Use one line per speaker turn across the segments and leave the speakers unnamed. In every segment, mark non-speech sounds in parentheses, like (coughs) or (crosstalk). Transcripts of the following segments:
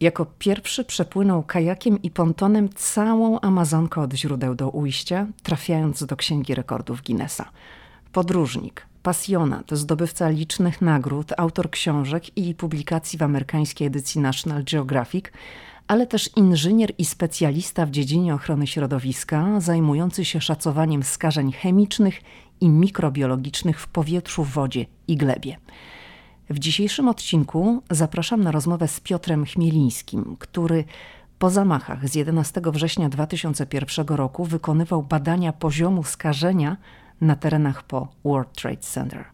Jako pierwszy przepłynął kajakiem i pontonem całą Amazonkę od źródeł do ujścia, trafiając do Księgi Rekordów Guinnessa. Podróżnik, pasjonat, zdobywca licznych nagród, autor książek i publikacji w amerykańskiej edycji National Geographic, ale też inżynier i specjalista w dziedzinie ochrony środowiska, zajmujący się szacowaniem skażeń chemicznych i mikrobiologicznych w powietrzu, wodzie i glebie. W dzisiejszym odcinku zapraszam na rozmowę z Piotrem Chmielińskim, który po zamachach z 11 września 2001 roku wykonywał badania poziomu skażenia na terenach po World Trade Center.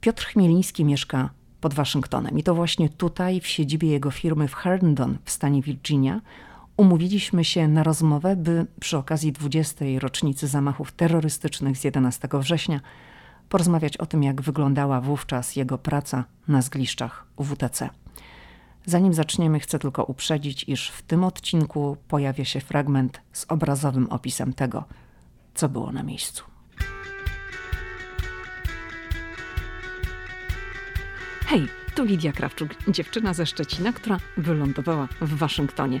Piotr Chmieliński mieszka pod Waszyngtonem i to właśnie tutaj, w siedzibie jego firmy w Herndon w stanie Virginia, umówiliśmy się na rozmowę, by przy okazji 20. rocznicy zamachów terrorystycznych z 11 września porozmawiać o tym, jak wyglądała wówczas jego praca na zgliszczach WTC. Zanim zaczniemy, chcę tylko uprzedzić, iż w tym odcinku pojawia się fragment z obrazowym opisem tego, co było na miejscu. Hej, tu Lidia Krawczuk, dziewczyna ze Szczecina, która wylądowała w Waszyngtonie.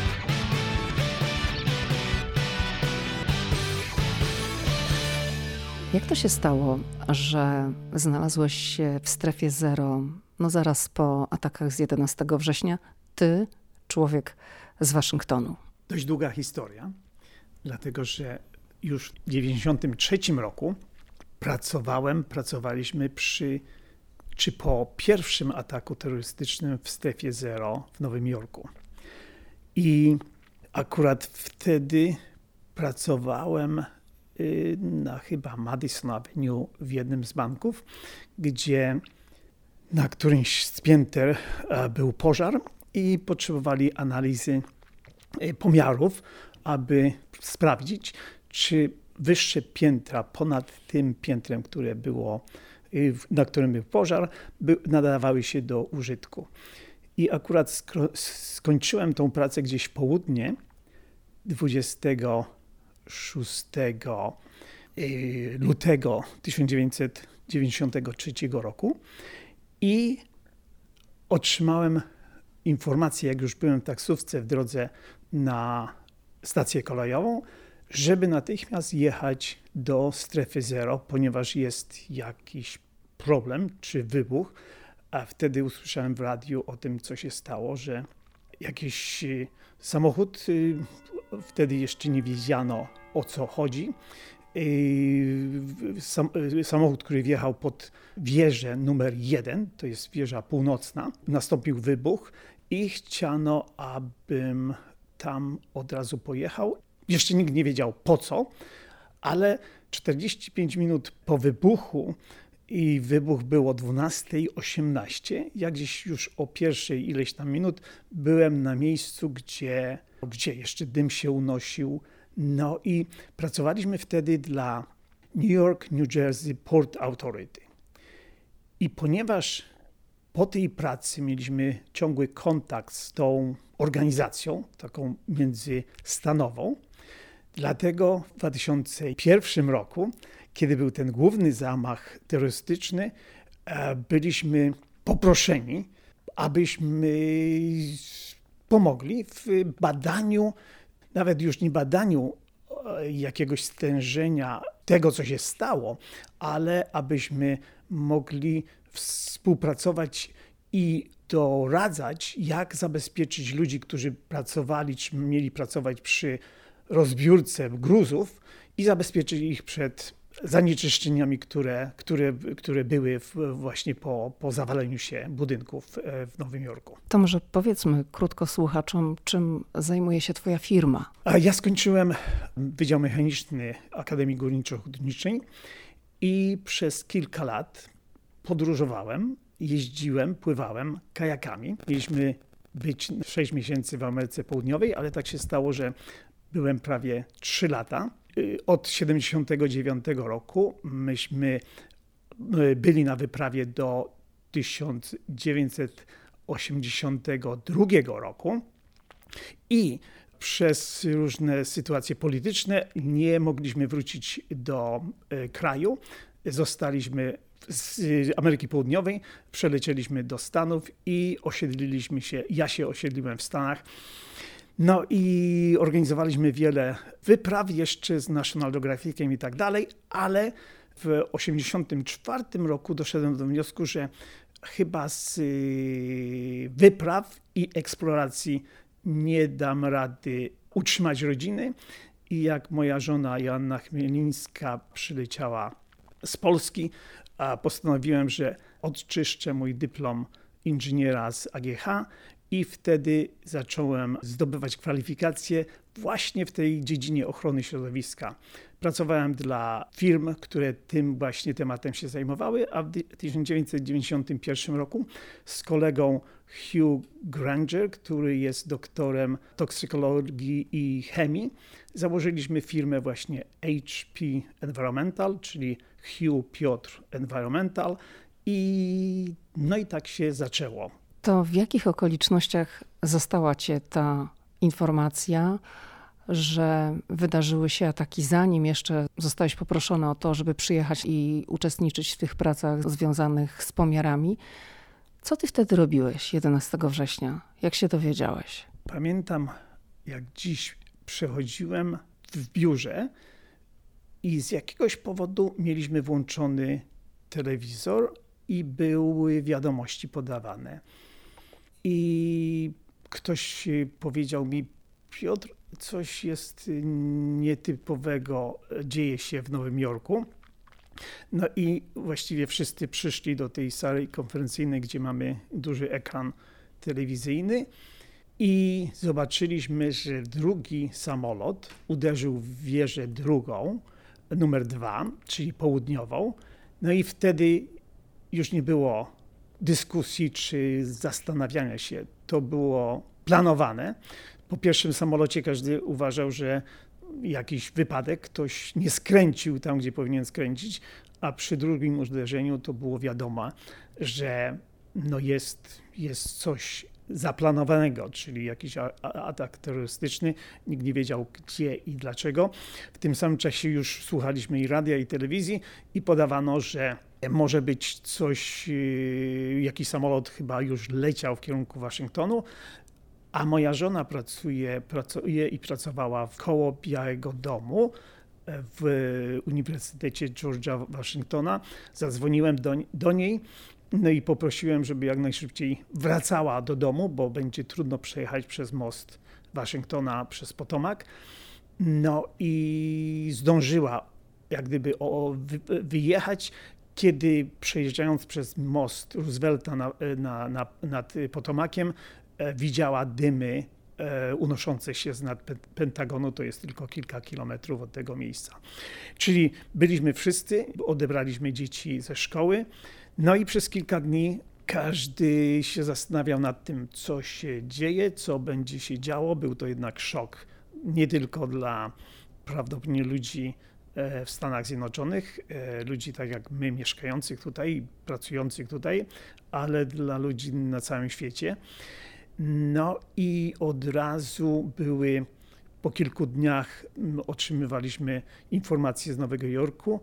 Jak to się stało, że znalazłeś się w strefie zero, no zaraz po atakach z 11 września, ty, człowiek z Waszyngtonu?
Dość długa historia, dlatego że już w 1993 roku pracowałem, pracowaliśmy przy, czy po pierwszym ataku terrorystycznym w strefie zero w Nowym Jorku. I akurat wtedy pracowałem na chyba Madison Avenue w jednym z banków, gdzie na którymś z pięter e, był pożar i potrzebowali analizy e, pomiarów, aby sprawdzić, czy wyższe piętra ponad tym piętrem, które było, y, na którym był pożar, nadawały się do użytku. I akurat skończyłem tą pracę gdzieś w południe 20 6 y, lutego 1993 roku i otrzymałem informację, jak już byłem w taksówce w drodze na stację kolejową, żeby natychmiast jechać do strefy zero, ponieważ jest jakiś problem czy wybuch. A wtedy usłyszałem w radiu o tym, co się stało, że jakiś y, samochód, y, wtedy jeszcze nie wiedziano o co chodzi. Y, samochód, który wjechał pod wieżę numer jeden, to jest wieża północna, nastąpił wybuch i chciano, abym tam od razu pojechał. Jeszcze nikt nie wiedział po co, ale 45 minut po wybuchu i wybuch było o 12.18. Ja gdzieś już o pierwszej ileś tam minut byłem na miejscu, gdzie, gdzie jeszcze dym się unosił. No i pracowaliśmy wtedy dla New York, New Jersey Port Authority. I ponieważ po tej pracy mieliśmy ciągły kontakt z tą organizacją, taką międzystanową, dlatego w 2001 roku kiedy był ten główny zamach terrorystyczny, e, byliśmy poproszeni, abyśmy pomogli w badaniu, nawet już nie badaniu e, jakiegoś stężenia tego, co się stało, ale abyśmy mogli współpracować i doradzać, jak zabezpieczyć ludzi, którzy pracowali, czy mieli pracować przy rozbiórce gruzów i zabezpieczyć ich przed zanieczyszczeniami, które, które, które były właśnie po, po zawaleniu się budynków e, w Nowym Jorku.
To może powiedzmy krótko słuchaczom, czym zajmuje się Twoja firma?
Ja skończyłem Wydział Mechaniczny Akademii Górniczo-Hutniczej i przez kilka lat podróżowałem, jeździłem, pływałem kajakami. Mieliśmy być 6 miesięcy w Ameryce Południowej, ale tak się stało, że byłem prawie 3 lata. Y, od 79 roku myśmy y, byli na wyprawie do 1982 roku i przez różne sytuacje polityczne nie mogliśmy wrócić do y, kraju. Zostaliśmy z Ameryki Południowej, przelecieliśmy do Stanów i osiedliliśmy się. Ja się osiedliłem w Stanach. No i organizowaliśmy wiele wypraw jeszcze z National Geographiciem i tak dalej, ale w 1984 roku doszedłem do wniosku, że chyba z y, wypraw i eksploracji nie dam rady utrzymać rodziny. I jak moja żona Joanna Chmielińska przyleciała z Polski, postanowiłem, że odczyszczę mój dyplom inżyniera z AGH i wtedy zacząłem zdobywać kwalifikacje właśnie w tej dziedzinie ochrony środowiska. Pracowałem dla firm, które tym właśnie tematem się zajmowały, a w 1991 roku z kolegą Hugh Granger, który jest doktorem toksykologii i chemii, założyliśmy firmę właśnie HP Environmental, czyli Hugh Piotr Environmental i no i tak się zaczęło.
To w jakich okolicznościach została cię ta informacja, że wydarzyły się ataki, zanim jeszcze zostałeś poproszony o to, żeby przyjechać i uczestniczyć w tych pracach związanych z pomiarami? Co ty wtedy robiłeś 11 września? Jak się dowiedziałeś?
Pamiętam, jak dziś przechodziłem w biurze i z jakiegoś powodu mieliśmy włączony telewizor i były wiadomości podawane. I ktoś powiedział mi, Piotr, coś jest nietypowego, dzieje się w Nowym Jorku. No i właściwie wszyscy przyszli do tej sali konferencyjnej, gdzie mamy duży ekran telewizyjny i zobaczyliśmy, że drugi samolot uderzył w wieżę drugą, numer dwa, czyli południową. No i wtedy już nie było dyskusji czy zastanawiania się. To było planowane. Po pierwszym samolocie każdy uważał, że jakiś wypadek, ktoś nie skręcił tam, gdzie powinien skręcić, a przy drugim uderzeniu to było wiadomo, że no jest, jest coś zaplanowanego, czyli jakiś atak terrorystyczny. Nikt nie wiedział gdzie i dlaczego. W tym samym czasie już słuchaliśmy i radia, i telewizji i podawano, że może być coś, y, jakiś samolot chyba już leciał w kierunku Waszyngtonu, a moja żona pracuje, pracuje i pracowała w koło Białego Domu w Uniwersytecie George'a Waszyngtona. Zadzwoniłem do, do niej no i poprosiłem, żeby jak najszybciej wracała do domu, bo będzie trudno przejechać przez most Waszyngtona przez Potomak. No i zdążyła jak gdyby o, wy, wyjechać, kiedy przejeżdżając przez most Roosevelta na, na, na, nad Potomakiem, e, widziała dymy e, unoszące się z nad Pentagonu, to jest tylko kilka kilometrów od tego miejsca. Czyli byliśmy wszyscy, odebraliśmy dzieci ze szkoły. No i przez kilka dni każdy się zastanawiał nad tym, co się dzieje, co będzie się działo. Był to jednak szok nie tylko dla prawdopodobnie ludzi e, w Stanach Zjednoczonych, e, ludzi tak jak my, mieszkających tutaj, pracujących tutaj, ale dla ludzi na całym świecie. No i od razu były, po kilku dniach otrzymywaliśmy informacje z Nowego Jorku,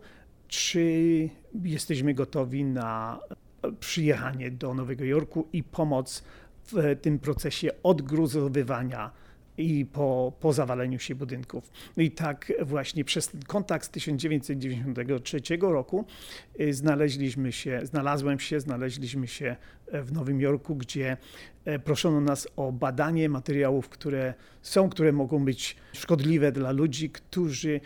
czy jesteśmy gotowi na przyjechanie do Nowego Jorku i pomoc w tym procesie odgruzowywania i po, po zawaleniu się budynków. No i tak właśnie przez ten kontakt z 1993 roku y, znaleźliśmy się, znalazłem się, znaleźliśmy się w Nowym Jorku, gdzie e, proszono nas o badanie materiałów, które są, które mogą być szkodliwe dla ludzi, którzy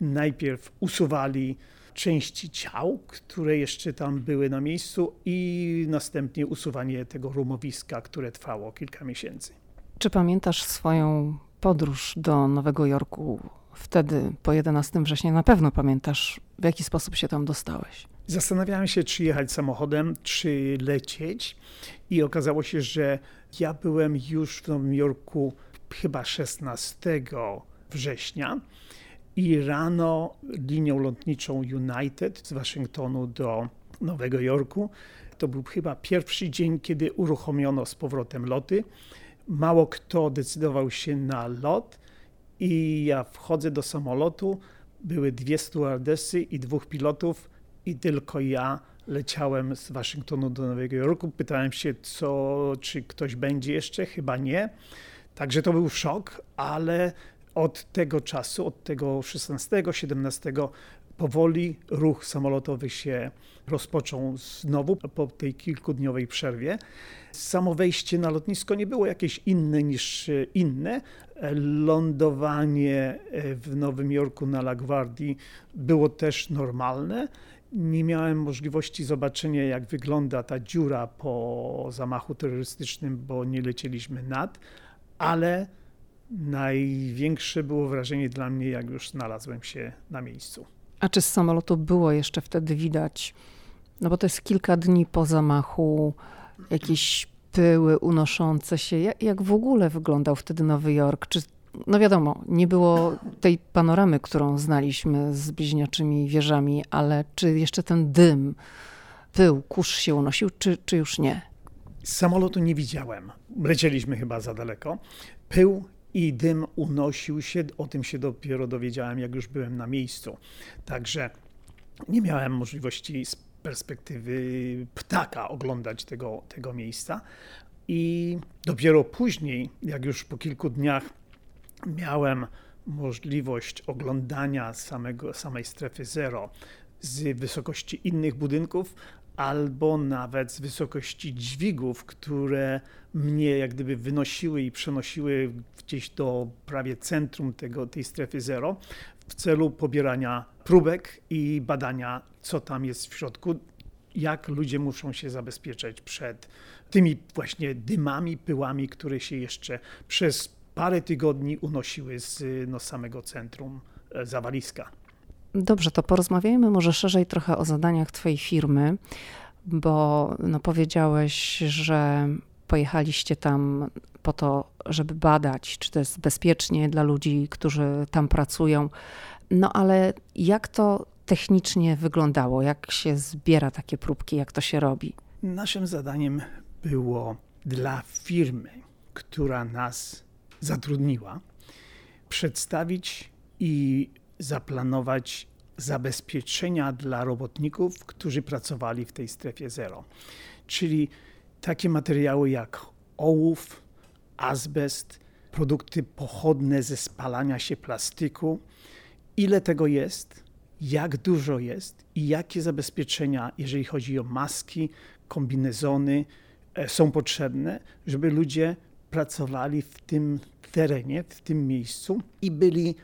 najpierw usuwali części ciał, które jeszcze tam były na miejscu i następnie usuwanie tego rumowiska, które trwało kilka miesięcy.
Czy pamiętasz swoją podróż do Nowego Jorku wtedy, po 11 września, na pewno pamiętasz, w jaki sposób się tam dostałeś?
Zastanawiałem się, czy jechać samochodem, czy lecieć. I okazało się, że ja byłem już w Nowym Jorku chyba 16 września i rano linią lotniczą United z Waszyngtonu do Nowego Jorku. To był chyba pierwszy dzień, kiedy uruchomiono z powrotem loty. Mało kto decydował się na lot i ja wchodzę do samolotu. Były dwie stewardessy i dwóch pilotów i tylko ja leciałem z Waszyngtonu do Nowego Jorku. Pytałem się, co, czy ktoś będzie jeszcze, chyba nie. Także to był szok, ale od tego czasu, od tego 16, 17 powoli ruch samolotowy się rozpoczął znowu po tej kilkudniowej przerwie. Samo wejście na lotnisko nie było jakieś inne niż inne. Lądowanie w Nowym Jorku na LaGuardia było też normalne. Nie miałem możliwości zobaczenia, jak wygląda ta dziura po zamachu terrorystycznym, bo nie lecieliśmy nad, ale największe było wrażenie dla mnie, jak już znalazłem się na miejscu.
A czy z samolotu było jeszcze wtedy widać, no bo to jest kilka dni po zamachu, jakieś pyły unoszące się. Jak, w ogóle wyglądał wtedy Nowy Jork? Czy, no wiadomo, nie było tej panoramy, którą znaliśmy z bliźniaczymi wieżami, ale czy jeszcze ten dym, pył, kurz się unosił, czy, czy już nie?
Samolotu nie widziałem. Lecieliśmy chyba za daleko. Pył i dym unosił się. O tym się dopiero dowiedziałem, jak już byłem na miejscu. Także nie miałem możliwości perspektywy ptaka oglądać tego, tego miejsca. I dopiero później, jak już po kilku dniach miałem możliwość oglądania samego, samej strefy zero z wysokości innych budynków, albo nawet z wysokości dźwigów, które mnie jak gdyby wynosiły i przenosiły gdzieś do prawie centrum tego, tej strefy zero w celu pobierania próbek i badania, co tam jest w środku, jak ludzie muszą się zabezpieczać przed tymi właśnie dymami, pyłami, które się jeszcze przez parę tygodni unosiły z no, samego centrum e, zawaliska.
Dobrze, to porozmawiajmy może szerzej trochę o zadaniach Twojej firmy, bo no, powiedziałeś, że pojechaliście tam po to, żeby badać, czy to jest bezpiecznie dla ludzi, którzy tam pracują. No ale jak to technicznie wyglądało? Jak się zbiera takie próbki? Jak to się robi?
Naszym zadaniem było dla firmy, która nas zatrudniła, przedstawić i zaplanować zabezpieczenia dla robotników, którzy pracowali w tej strefie zero. Czyli takie materiały jak ołów, azbest, produkty pochodne ze spalania się plastiku. Ile tego jest, jak dużo jest i jakie zabezpieczenia, jeżeli chodzi o maski, kombinezony, e, są potrzebne, żeby ludzie pracowali w tym terenie, w tym miejscu i byli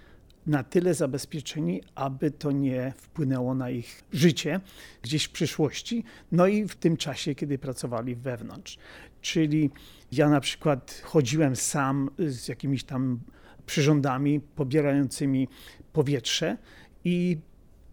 na tyle zabezpieczeni, aby to nie wpłynęło na ich życie gdzieś w przyszłości, no i w tym czasie, kiedy pracowali wewnątrz. Czyli ja na przykład chodziłem sam z jakimiś tam przyrządami pobierającymi powietrze i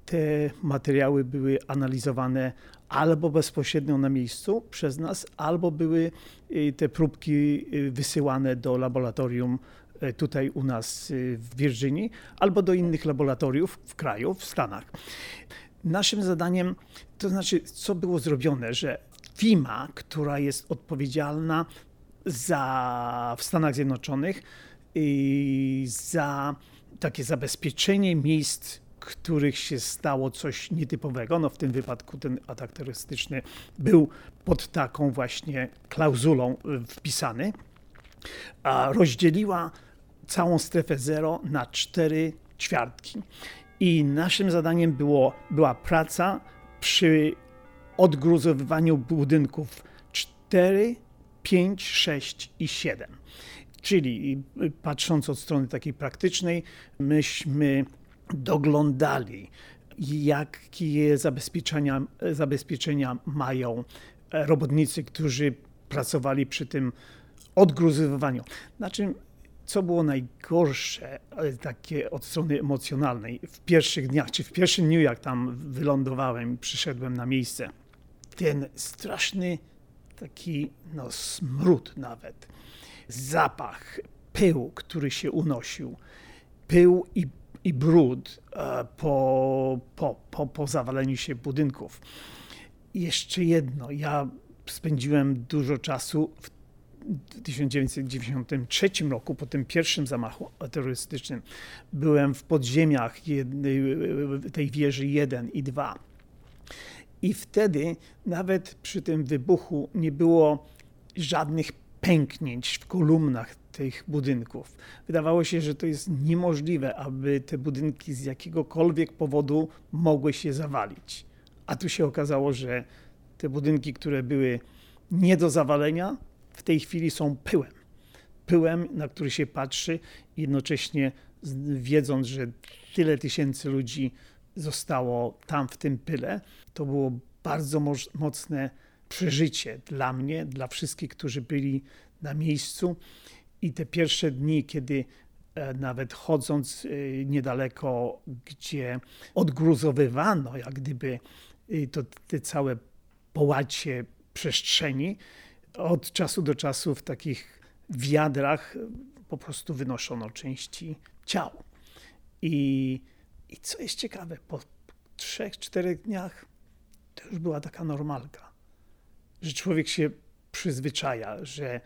te materiały były analizowane albo bezpośrednio na miejscu przez nas, albo były y, te próbki y, wysyłane do laboratorium E, tutaj u nas w Virginii albo do innych laboratoriów w kraju, w Stanach. Naszym zadaniem, to znaczy, co było zrobione, że FIMA, która jest odpowiedzialna za, w Stanach Zjednoczonych za takie zabezpieczenie miejsc, których się stało coś nietypowego. No w tym wypadku ten atak terrorystyczny był pod taką właśnie klauzulą e, wpisany. A rozdzieliła całą strefę zero na cztery ćwiartki. I naszym zadaniem było, była praca przy odgruzowywaniu budynków 4, 5, 6 i 7. Czyli patrząc od strony takiej praktycznej, myśmy doglądali, jakie zabezpieczenia, zabezpieczenia mają robotnicy, którzy pracowali przy tym odgruzowywaniu. Znaczy, co było najgorsze, ale takie od strony emocjonalnej, w pierwszych dniach, czy w pierwszym dniu, jak tam wylądowałem, przyszedłem na miejsce, ten straszny taki no, smród nawet, zapach, pył, który się unosił, pył i, i brud e, po, po, po, po zawaleniu się budynków. Jeszcze jedno, ja spędziłem dużo czasu w 1993 roku, po tym pierwszym zamachu terrorystycznym, byłem w podziemiach jednej, tej wieży 1 i 2. I wtedy nawet przy tym wybuchu nie było żadnych pęknięć w kolumnach tych budynków. Wydawało się, że to jest niemożliwe, aby te budynki z jakiegokolwiek powodu mogły się zawalić. A tu się okazało, że te budynki, które były nie do zawalenia, w tej chwili są pyłem. Pyłem, na który się patrzy, jednocześnie wiedząc, że tyle tysięcy ludzi zostało tam w tym pyle. To było bardzo mocne przeżycie dla mnie, dla wszystkich, którzy byli na miejscu. I te pierwsze dni, kiedy e, nawet chodząc e, niedaleko, gdzie odgruzowywano jak gdyby e, to te całe połacie przestrzeni, od czasu do czasu w takich wiadrach po prostu wynoszono części ciał. I, i co jest ciekawe, po trzech, czterech dniach to już była taka normalka, że człowiek się przyzwyczaja, że,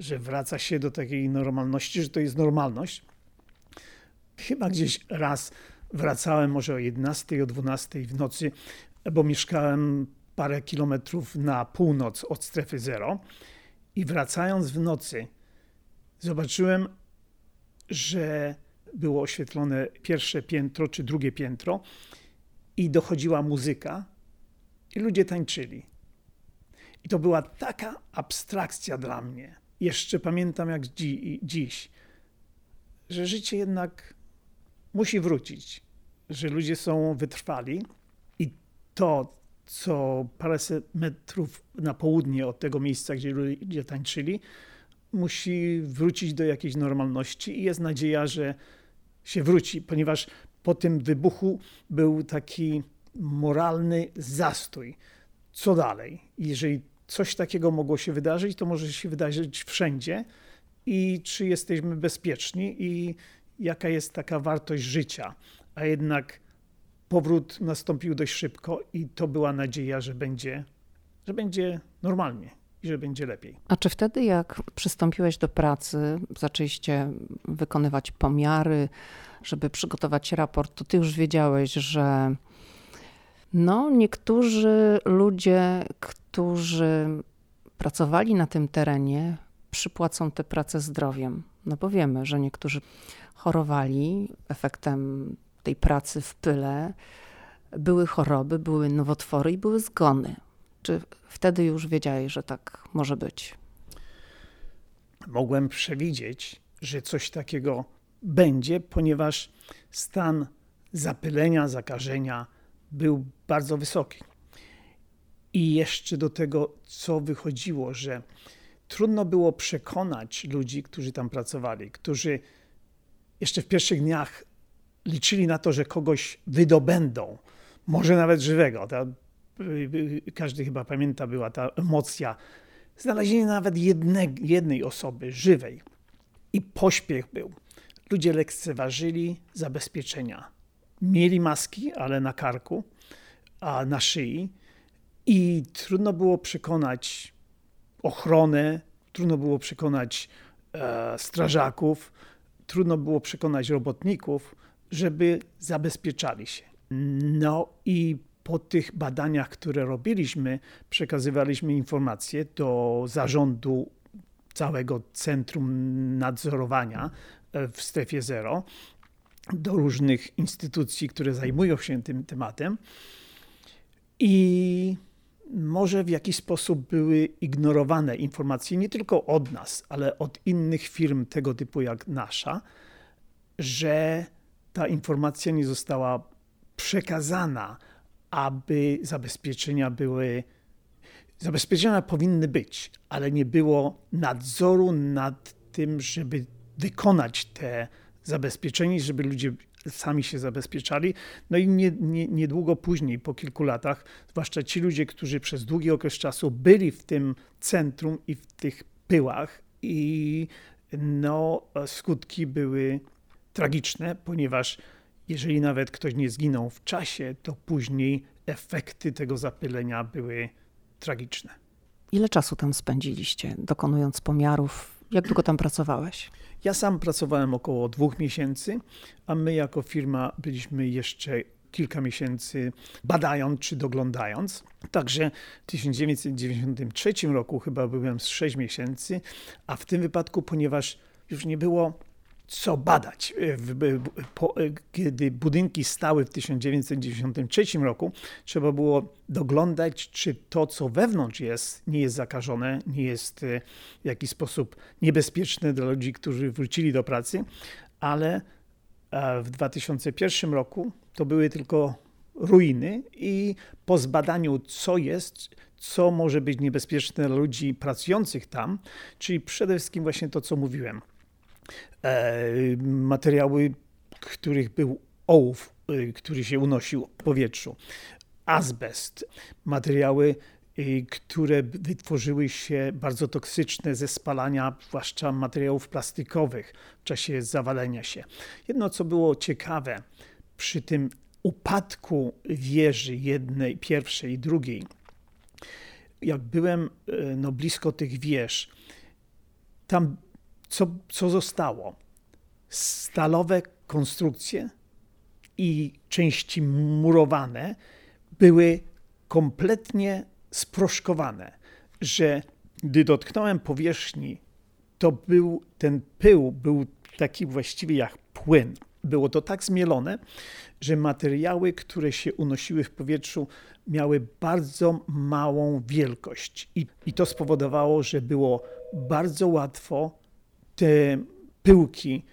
że wraca się do takiej normalności, że to jest normalność. Chyba gdzieś raz wracałem może o 11, o 12 w nocy, bo mieszkałem parę kilometrów na północ od strefy zero i wracając w nocy zobaczyłem, że było oświetlone pierwsze piętro czy drugie piętro i dochodziła muzyka i ludzie tańczyli. I to była taka abstrakcja dla mnie. Jeszcze pamiętam jak dzi dziś, że życie jednak musi wrócić, że ludzie są wytrwali i to, co paręset metrów na południe od tego miejsca, gdzie ludzie tańczyli, musi wrócić do jakiejś normalności i jest nadzieja, że się wróci, ponieważ po tym wybuchu był taki moralny zastój. Co dalej? Jeżeli coś takiego mogło się wydarzyć, to może się wydarzyć wszędzie i czy jesteśmy bezpieczni i jaka jest taka wartość życia. A jednak powrót nastąpił dość szybko i to była nadzieja, że będzie, że będzie normalnie i że będzie lepiej.
A czy wtedy, jak przystąpiłeś do pracy, zaczęliście wykonywać pomiary, żeby przygotować raport, to ty już wiedziałeś, że no, niektórzy ludzie, którzy pracowali na tym terenie, przypłacą tę pracę zdrowiem. No bo wiemy, że niektórzy chorowali efektem tej pracy w pyle były choroby, były nowotwory i były zgony. Czy wtedy już wiedziałeś, że tak może być?
Mogłem przewidzieć, że coś takiego będzie, ponieważ stan zapylenia, zakażenia był bardzo wysoki. I jeszcze do tego, co wychodziło, że trudno było przekonać ludzi, którzy tam pracowali, którzy jeszcze w pierwszych dniach liczyli na to, że kogoś wydobędą, może nawet żywego. Ta, każdy chyba pamięta, była ta emocja. Znalezienie nawet jedne, jednej osoby żywej i pośpiech był. Ludzie lekceważyli zabezpieczenia. Mieli maski, ale na karku, a na szyi i trudno było przekonać ochronę, trudno było przekonać e, strażaków, trudno było przekonać robotników, żeby zabezpieczali się. No i po tych badaniach, które robiliśmy, przekazywaliśmy informacje do zarządu całego centrum nadzorowania e, w strefie zero, do różnych instytucji, które zajmują się tym tematem. I może w jakiś sposób były ignorowane informacje nie tylko od nas, ale od innych firm tego typu jak nasza, że ta informacja nie została przekazana, aby zabezpieczenia były. Zabezpieczenia powinny być, ale nie było nadzoru nad tym, żeby wykonać te zabezpieczenie, żeby ludzie sami się zabezpieczali. No i nie, nie, niedługo później, po kilku latach, zwłaszcza ci ludzie, którzy przez długi okres czasu byli w tym centrum i w tych pyłach, i no, skutki były tragiczne, ponieważ jeżeli nawet ktoś nie zginął w czasie, to później efekty tego zapylenia były tragiczne.
Ile czasu tam spędziliście, dokonując pomiarów? Jak długo tam pracowałeś?
Ja sam pracowałem około dwóch miesięcy, a my jako firma byliśmy jeszcze kilka miesięcy badając czy doglądając. Także w 1993 roku chyba byłem z 6 miesięcy, a w tym wypadku, ponieważ już nie było co badać. Kiedy budynki stały w 1993 roku, trzeba było doglądać, czy to, co wewnątrz jest, nie jest zakażone, nie jest e, w jakiś sposób niebezpieczne dla ludzi, którzy wrócili do pracy, ale e, w 2001 roku to były tylko ruiny i po zbadaniu, co jest, co może być niebezpieczne dla ludzi pracujących tam, czyli przede wszystkim właśnie to, co mówiłem – E, materiały, których był ołów, e, który się unosił w powietrzu, azbest, materiały, e, które wytworzyły się bardzo toksyczne ze spalania, zwłaszcza materiałów plastikowych w czasie zawalenia się. Jedno, co było ciekawe przy tym upadku wieży jednej, pierwszej i drugiej, jak byłem no, blisko tych wież, tam co, co zostało? Stalowe konstrukcje i części murowane były kompletnie sproszkowane, że gdy dotknąłem powierzchni, to był ten pył był taki właściwie jak płyn. Było to tak zmielone, że materiały, które się unosiły w powietrzu, miały bardzo małą wielkość. I, i to spowodowało, że było bardzo łatwo te pyłki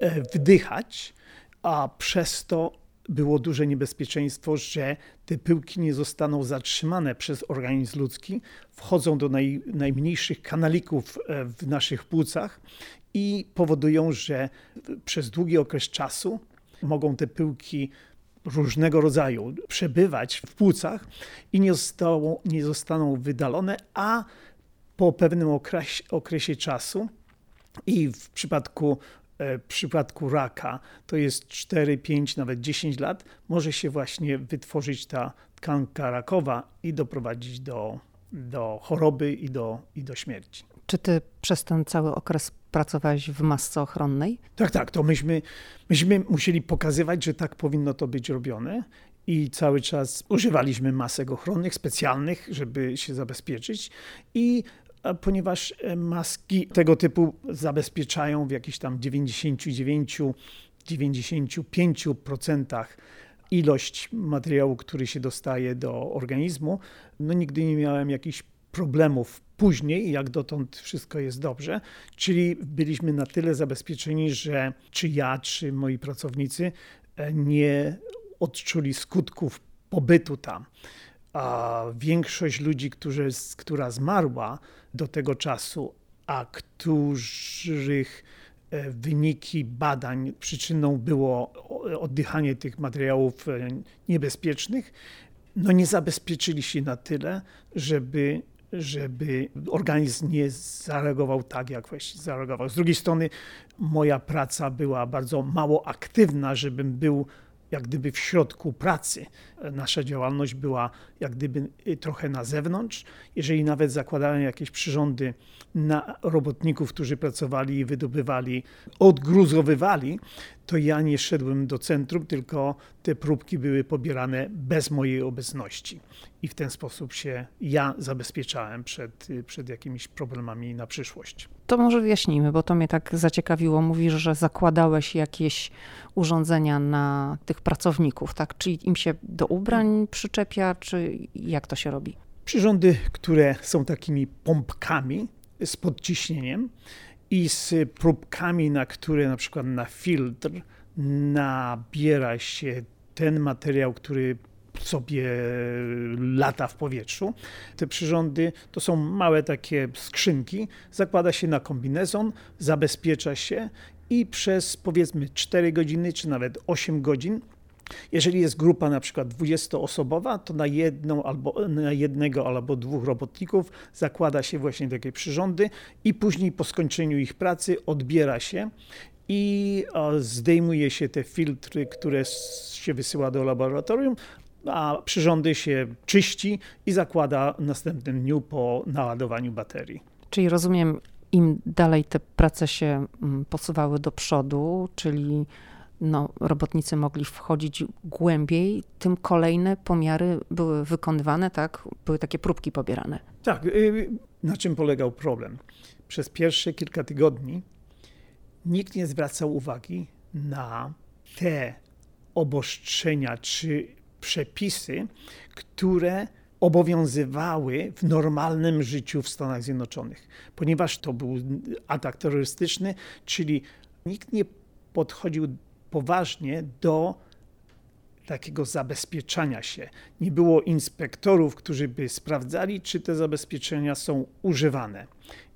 e, wdychać, a przez to było duże niebezpieczeństwo, że te pyłki nie zostaną zatrzymane przez organizm ludzki, wchodzą do naj, najmniejszych kanalików e, w naszych płucach i powodują, że przez długi okres czasu mogą te pyłki różnego rodzaju przebywać w płucach i nie, zostało, nie zostaną wydalone, a po pewnym okresie, okresie czasu i w przypadku, e, w przypadku raka to jest 4, 5, nawet 10 lat, może się właśnie wytworzyć ta tkanka rakowa i doprowadzić do, do choroby i do, i do śmierci.
Czy ty przez ten cały okres pracowałeś w masce ochronnej?
Tak, tak. To myśmy, myśmy musieli pokazywać, że tak powinno to być robione i cały czas używaliśmy masek ochronnych specjalnych, żeby się zabezpieczyć i ponieważ e, maski tego typu zabezpieczają w jakichś tam 99-95% ilość materiału, który się dostaje do organizmu. No nigdy nie miałem jakichś problemów później, jak dotąd wszystko jest dobrze, czyli byliśmy na tyle zabezpieczeni, że czy ja, czy moi pracownicy e, nie odczuli skutków pobytu tam a większość ludzi, którzy, która zmarła do tego czasu, a których e, wyniki badań przyczyną było oddychanie tych materiałów e, niebezpiecznych, no nie zabezpieczyli się na tyle, żeby, żeby organizm nie zareagował tak, jak właściwie zareagował. Z drugiej strony moja praca była bardzo mało aktywna, żebym był jak gdyby w środku pracy. Nasza działalność była jak gdyby y, trochę na zewnątrz. Jeżeli nawet zakładałem jakieś przyrządy na robotników, którzy pracowali i wydobywali, odgruzowywali, to ja nie szedłem do centrum, tylko te próbki były pobierane bez mojej obecności. I w ten sposób się ja zabezpieczałem przed, y, przed jakimiś problemami na przyszłość.
To może wyjaśnijmy, bo to mnie tak zaciekawiło. Mówisz, że zakładałeś jakieś urządzenia na tych pracowników, tak? Czyli im się do ubrań przyczepia, czy jak to się robi?
Przyrządy, które są takimi pompkami z podciśnieniem i z próbkami, na które na przykład na filtr nabiera się ten materiał, który sobie lata w powietrzu. Te przyrządy to są małe takie skrzynki, zakłada się na kombinezon, zabezpiecza się i przez powiedzmy 4 godziny czy nawet 8 godzin jeżeli jest grupa na przykład 20-osobowa, to na, jedną albo, na jednego albo dwóch robotników zakłada się właśnie takie przyrządy i później po skończeniu ich pracy odbiera się i zdejmuje się te filtry, które się wysyła do laboratorium, a przyrządy się czyści i zakłada w następnym dniu po naładowaniu baterii.
Czyli rozumiem, im dalej te prace się mm, posuwały do przodu, czyli no, robotnicy mogli wchodzić głębiej, tym kolejne pomiary były wykonywane, tak? Były takie próbki pobierane.
Tak. Y, na czym polegał problem? Przez pierwsze kilka tygodni nikt nie zwracał uwagi na te obostrzenia czy przepisy, które obowiązywały w normalnym życiu w Stanach Zjednoczonych, ponieważ to był atak terrorystyczny, czyli nikt nie podchodził poważnie do takiego zabezpieczania się. Nie było inspektorów, którzy by sprawdzali, czy te zabezpieczenia są używane.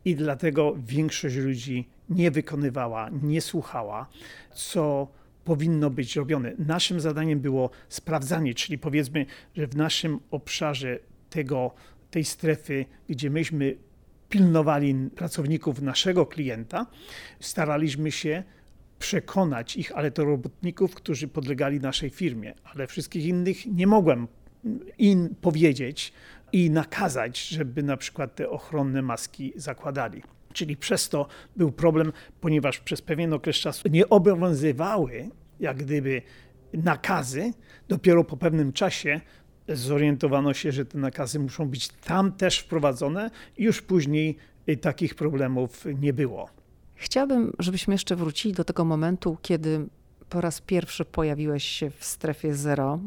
I dlatego większość ludzi nie wykonywała, nie słuchała, co powinno być robione. Naszym zadaniem było sprawdzanie, czyli powiedzmy, że w naszym obszarze tego, tej strefy, gdzie myśmy pilnowali pracowników naszego klienta, staraliśmy się przekonać ich, ale to robotników, którzy podlegali naszej firmie, ale wszystkich innych nie mogłem im powiedzieć i nakazać, żeby na przykład te ochronne maski zakładali. Czyli przez to był problem, ponieważ przez pewien okres czasu nie obowiązywały jak gdyby nakazy, dopiero po pewnym czasie zorientowano się, że te nakazy muszą być tam też wprowadzone i już później takich problemów nie było.
Chciałabym, żebyśmy jeszcze wrócili do tego momentu, kiedy po raz pierwszy pojawiłeś się w strefie zero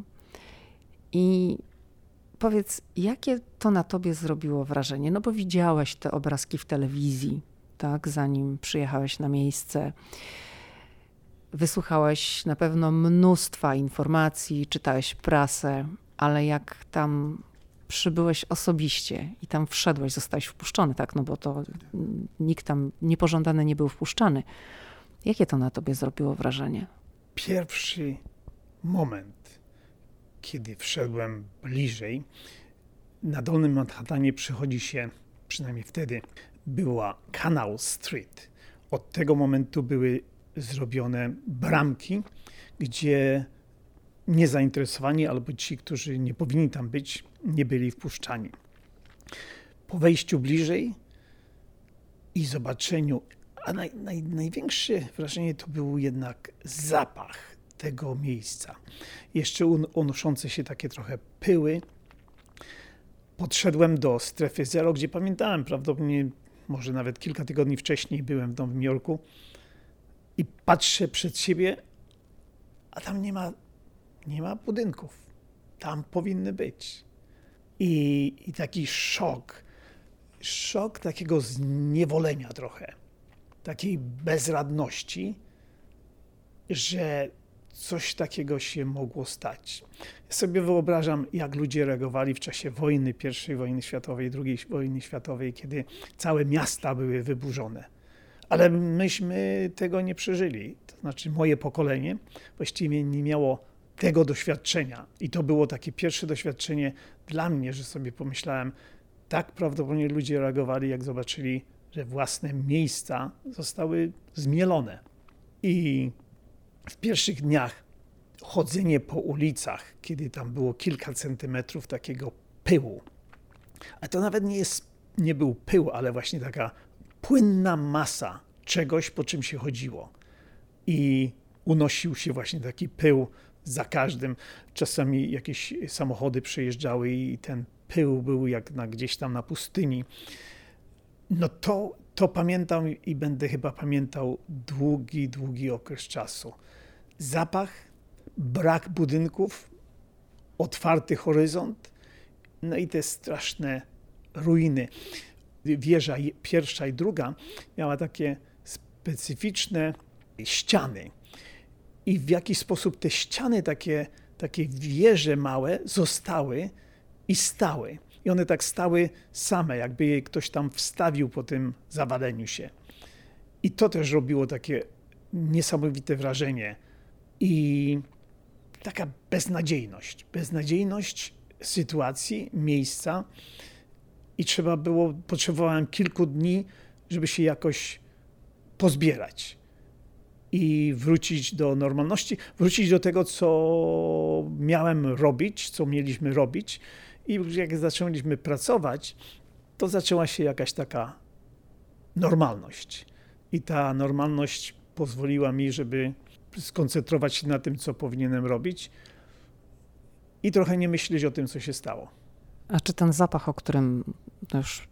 i powiedz, jakie to na tobie zrobiło wrażenie? No bo widziałeś te obrazki w telewizji, tak, zanim przyjechałeś na miejsce. Wysłuchałeś na pewno mnóstwa informacji, czytałeś prasę, ale jak tam przybyłeś osobiście i tam wszedłeś, zostałeś wpuszczony, tak? No bo to nikt tam niepożądany nie był wpuszczany. Jakie to na tobie zrobiło wrażenie?
Pierwszy moment, kiedy wszedłem bliżej, na Dolnym Manhattanie przychodzi się, przynajmniej wtedy, była Canal Street. Od tego momentu były zrobione bramki, gdzie niezainteresowani albo ci, którzy nie powinni tam być, nie byli wpuszczani. Po wejściu bliżej i zobaczeniu, a naj, naj, największe wrażenie to był jednak zapach tego miejsca. Jeszcze unoszące się takie trochę pyły. Podszedłem do strefy zero, gdzie pamiętałem, prawdopodobnie może nawet kilka tygodni wcześniej byłem w Nowym Jorku i patrzę przed siebie, a tam nie ma, nie ma budynków. Tam powinny być. I, I taki szok, szok takiego zniewolenia trochę, takiej bezradności, że coś takiego się mogło stać. Ja sobie wyobrażam, jak ludzie reagowali w czasie wojny, I wojny światowej, II wojny światowej, kiedy całe miasta były wyburzone. Ale myśmy tego nie przeżyli. To znaczy, moje pokolenie właściwie nie miało tego doświadczenia. I to było takie pierwsze doświadczenie dla mnie, że sobie pomyślałem, tak prawdopodobnie ludzie reagowali, jak zobaczyli, że własne miejsca zostały zmielone. I w pierwszych dniach chodzenie po ulicach, kiedy tam było kilka centymetrów takiego pyłu, a to nawet nie, jest, nie był pył, ale właśnie taka płynna masa czegoś, po czym się chodziło. I unosił się właśnie taki pył za każdym. Czasami jakieś samochody przejeżdżały i ten pył był jak na, gdzieś tam na pustyni. No to, to pamiętam i będę chyba pamiętał długi, długi okres czasu. Zapach, brak budynków, otwarty horyzont, no i te straszne ruiny. Wieża pierwsza i druga miała takie specyficzne ściany i w jaki sposób te ściany takie, takie wieże małe zostały i stały. I one tak stały same, jakby je ktoś tam wstawił po tym zawaleniu się. I to też robiło takie niesamowite wrażenie. I taka beznadziejność. Beznadziejność sytuacji, miejsca. I trzeba było, potrzebowałem kilku dni, żeby się jakoś pozbierać i wrócić do normalności, wrócić do tego, co miałem robić, co mieliśmy robić. I jak zaczęliśmy pracować, to zaczęła się jakaś taka normalność. I ta normalność pozwoliła mi, żeby skoncentrować się na tym, co powinienem robić i trochę nie myśleć o tym, co się stało.
A czy ten zapach, o którym już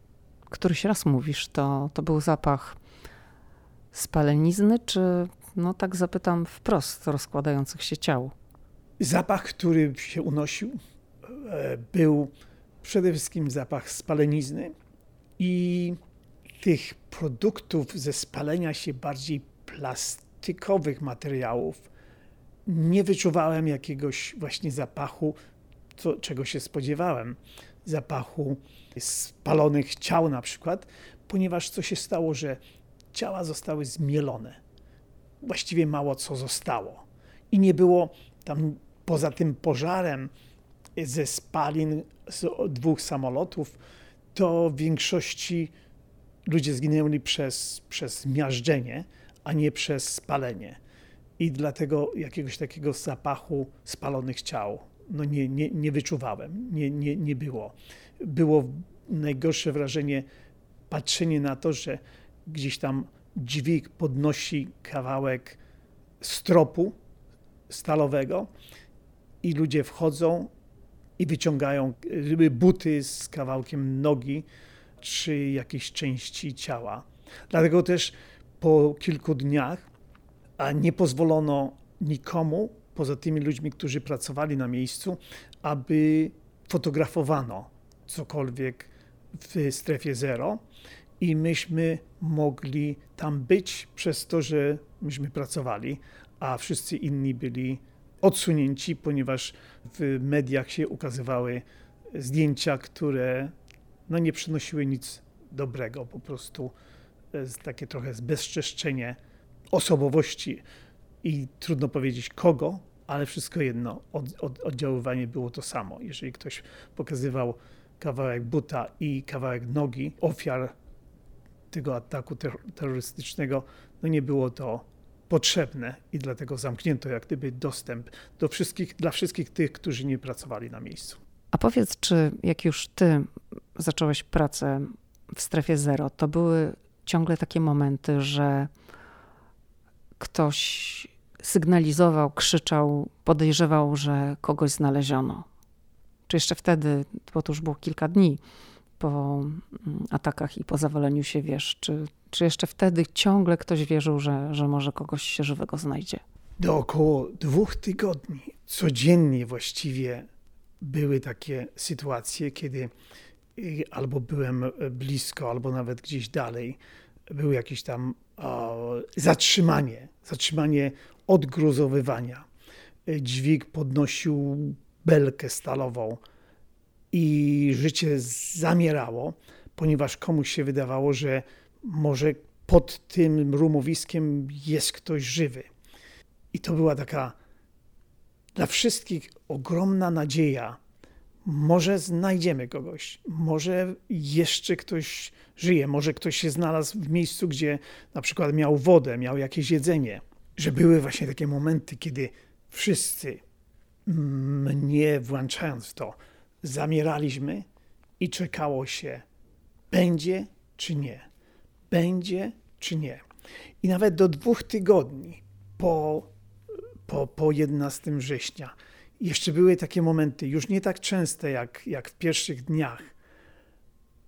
któryś raz mówisz, to, to był zapach spalenizny, czy no tak zapytam wprost, rozkładających się ciał?
Zapach, który się unosił, był przede wszystkim zapach spalenizny i tych produktów ze spalenia się bardziej plastykowych materiałów. Nie wyczuwałem jakiegoś właśnie zapachu, co, czego się spodziewałem, zapachu spalonych ciał na przykład, ponieważ co się stało, że ciała zostały zmielone właściwie mało co zostało. I nie było tam poza tym pożarem ze spalin z dwóch samolotów, to w większości ludzie zginęli przez, przez miażdżenie, a nie przez spalenie. I dlatego jakiegoś takiego zapachu spalonych ciał no nie, nie, nie wyczuwałem, nie, nie, nie było. Było najgorsze wrażenie patrzenie na to, że gdzieś tam dźwig podnosi kawałek stropu stalowego i ludzie wchodzą i wyciągają buty z kawałkiem nogi czy jakiejś części ciała. Dlatego też po kilku dniach nie pozwolono nikomu, poza tymi ludźmi, którzy pracowali na miejscu, aby fotografowano cokolwiek w strefie zero i myśmy mogli tam być przez to, że myśmy pracowali, a wszyscy inni byli odsunięci, ponieważ w mediach się ukazywały zdjęcia, które no, nie przynosiły nic dobrego, po prostu e, takie trochę zbezczeszczenie osobowości i trudno powiedzieć kogo, ale wszystko jedno, od, od, oddziaływanie było to samo. Jeżeli ktoś pokazywał kawałek buta i kawałek nogi ofiar tego ataku terrorystycznego, no nie było to potrzebne i dlatego zamknięto jak gdyby dostęp do wszystkich, dla wszystkich tych, którzy nie pracowali na miejscu.
A powiedz, czy jak już ty zacząłeś pracę w strefie zero, to były ciągle takie momenty, że ktoś sygnalizował, krzyczał, podejrzewał, że kogoś znaleziono? Czy jeszcze wtedy, bo to już było kilka dni, po mm, atakach i po zawaleniu się wież? Czy, czy jeszcze wtedy ciągle ktoś wierzył, że, że może kogoś się żywego znajdzie?
Do około dwóch tygodni codziennie właściwie były takie sytuacje, kiedy y, albo byłem blisko, albo nawet gdzieś dalej, było jakieś tam zatrzymanie, zatrzymanie odgruzowywania. Dźwig podnosił belkę stalową, i życie zamierało, ponieważ komuś się wydawało, że może pod tym rumowiskiem jest ktoś żywy. I to była taka dla wszystkich ogromna nadzieja. Może znajdziemy kogoś, może jeszcze ktoś żyje, może ktoś się znalazł w miejscu, gdzie na przykład miał wodę, miał jakieś jedzenie. Że były właśnie takie momenty, kiedy wszyscy, mnie włączając w to, zamieraliśmy i czekało się, będzie czy nie, będzie czy nie. I nawet do dwóch tygodni po, po, po 11 września jeszcze były takie momenty, już nie tak częste jak, jak w pierwszych dniach,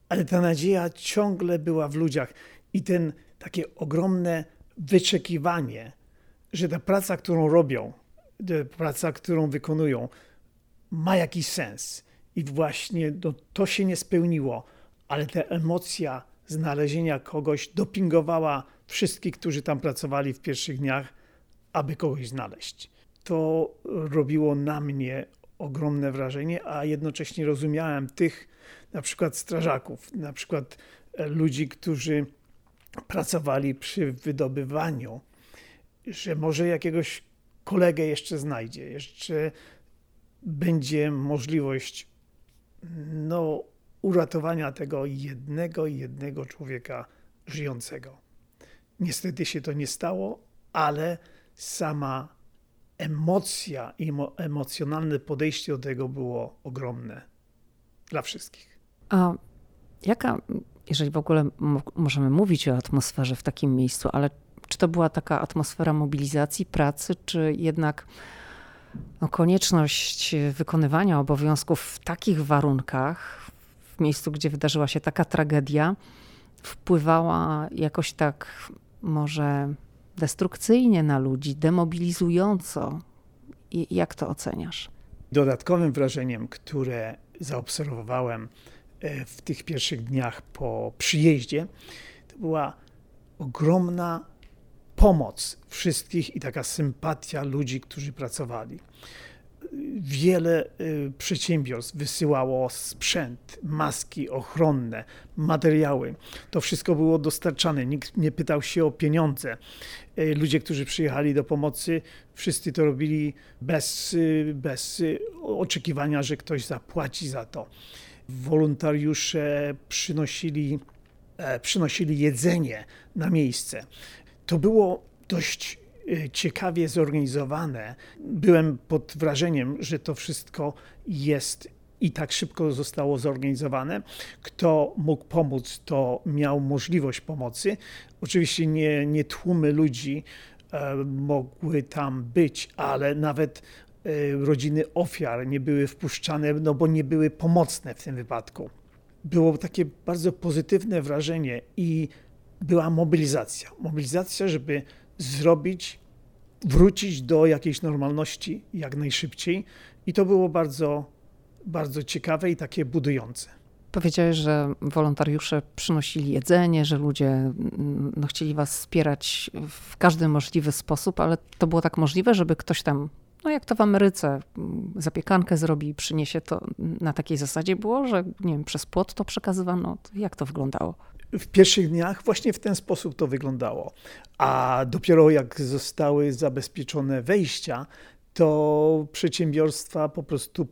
ale ta nadzieja ciągle była w ludziach i ten takie ogromne wyczekiwanie, że ta praca, którą robią, praca, którą wykonują, ma jakiś sens i właśnie no, to się nie spełniło, ale ta emocja znalezienia kogoś dopingowała wszystkich, którzy tam pracowali w pierwszych dniach, aby kogoś znaleźć. to robiło na mnie ogromne wrażenie, a jednocześnie rozumiałem tych na przykład strażaków, na przykład e, ludzi, którzy pracowali przy wydobywaniu, że może jakiegoś kolegę jeszcze znajdzie, jeszcze będzie możliwość no, uratowania tego jednego, jednego człowieka żyjącego. Niestety się to nie stało, ale sama emocja i emocjonalne podejście do tego było ogromne dla wszystkich.
A jaka, jeżeli w ogóle możemy mówić o atmosferze w takim miejscu, ale czy to była taka atmosfera mobilizacji, pracy, czy jednak no, konieczność wykonywania obowiązków w takich warunkach, w miejscu, gdzie wydarzyła się taka tragedia, wpływała jakoś tak może destrukcyjnie na ludzi, demobilizująco. I jak to oceniasz?
Dodatkowym wrażeniem, które zaobserwowałem e, w tych pierwszych dniach po przyjeździe, to była ogromna pomoc wszystkich i taka sympatia ludzi, którzy pracowali wiele y, przedsiębiorstw wysyłało sprzęt, maski ochronne, materiały. To wszystko było dostarczane, nikt nie pytał się o pieniądze. Y, ludzie, którzy przyjechali do pomocy, wszyscy to robili bez, y, bez oczekiwania, że ktoś zapłaci za to. Wolontariusze przynosili, e, przynosili jedzenie na miejsce. To było dość Y, ciekawie zorganizowane. Byłem pod wrażeniem, że to wszystko jest i tak szybko zostało zorganizowane. Kto mógł pomóc, to miał możliwość pomocy. Oczywiście nie, nie tłumy ludzi e, mogły tam być, ale nawet e, rodziny ofiar nie były wpuszczane, no bo nie były pomocne w tym wypadku. Było takie bardzo pozytywne wrażenie i była mobilizacja. Mobilizacja, żeby zrobić, wrócić do jakiejś normalności jak najszybciej. I to było bardzo, bardzo ciekawe i takie budujące.
Powiedziałeś, że wolontariusze przynosili jedzenie, że ludzie mm, no, chcieli was wspierać w każdy możliwy sposób, ale to było tak możliwe, żeby ktoś tam, no jak to w Ameryce, mm, zapiekankę zrobi i przyniesie to na takiej zasadzie było, że nie wiem, przez płot to przekazywano. Jak to wyglądało?
W pierwszych dniach właśnie w ten sposób to wyglądało. A dopiero jak zostały zabezpieczone wejścia, to przedsiębiorstwa po prostu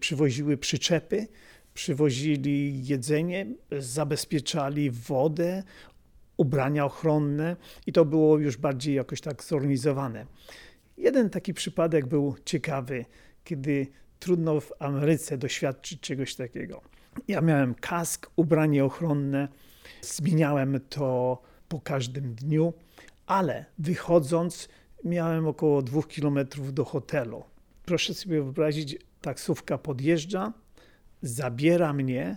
przywoziły przyczepy, przywozili jedzenie, zabezpieczali wodę, ubrania ochronne i to było już bardziej jakoś tak zorganizowane. Jeden taki przypadek był ciekawy, kiedy trudno w Ameryce doświadczyć czegoś takiego. Ja miałem kask, ubranie ochronne, zmieniałem to po każdym dniu, ale wychodząc miałem około dwóch kilometrów do hotelu. Proszę sobie wyobrazić, taksówka podjeżdża, zabiera mnie,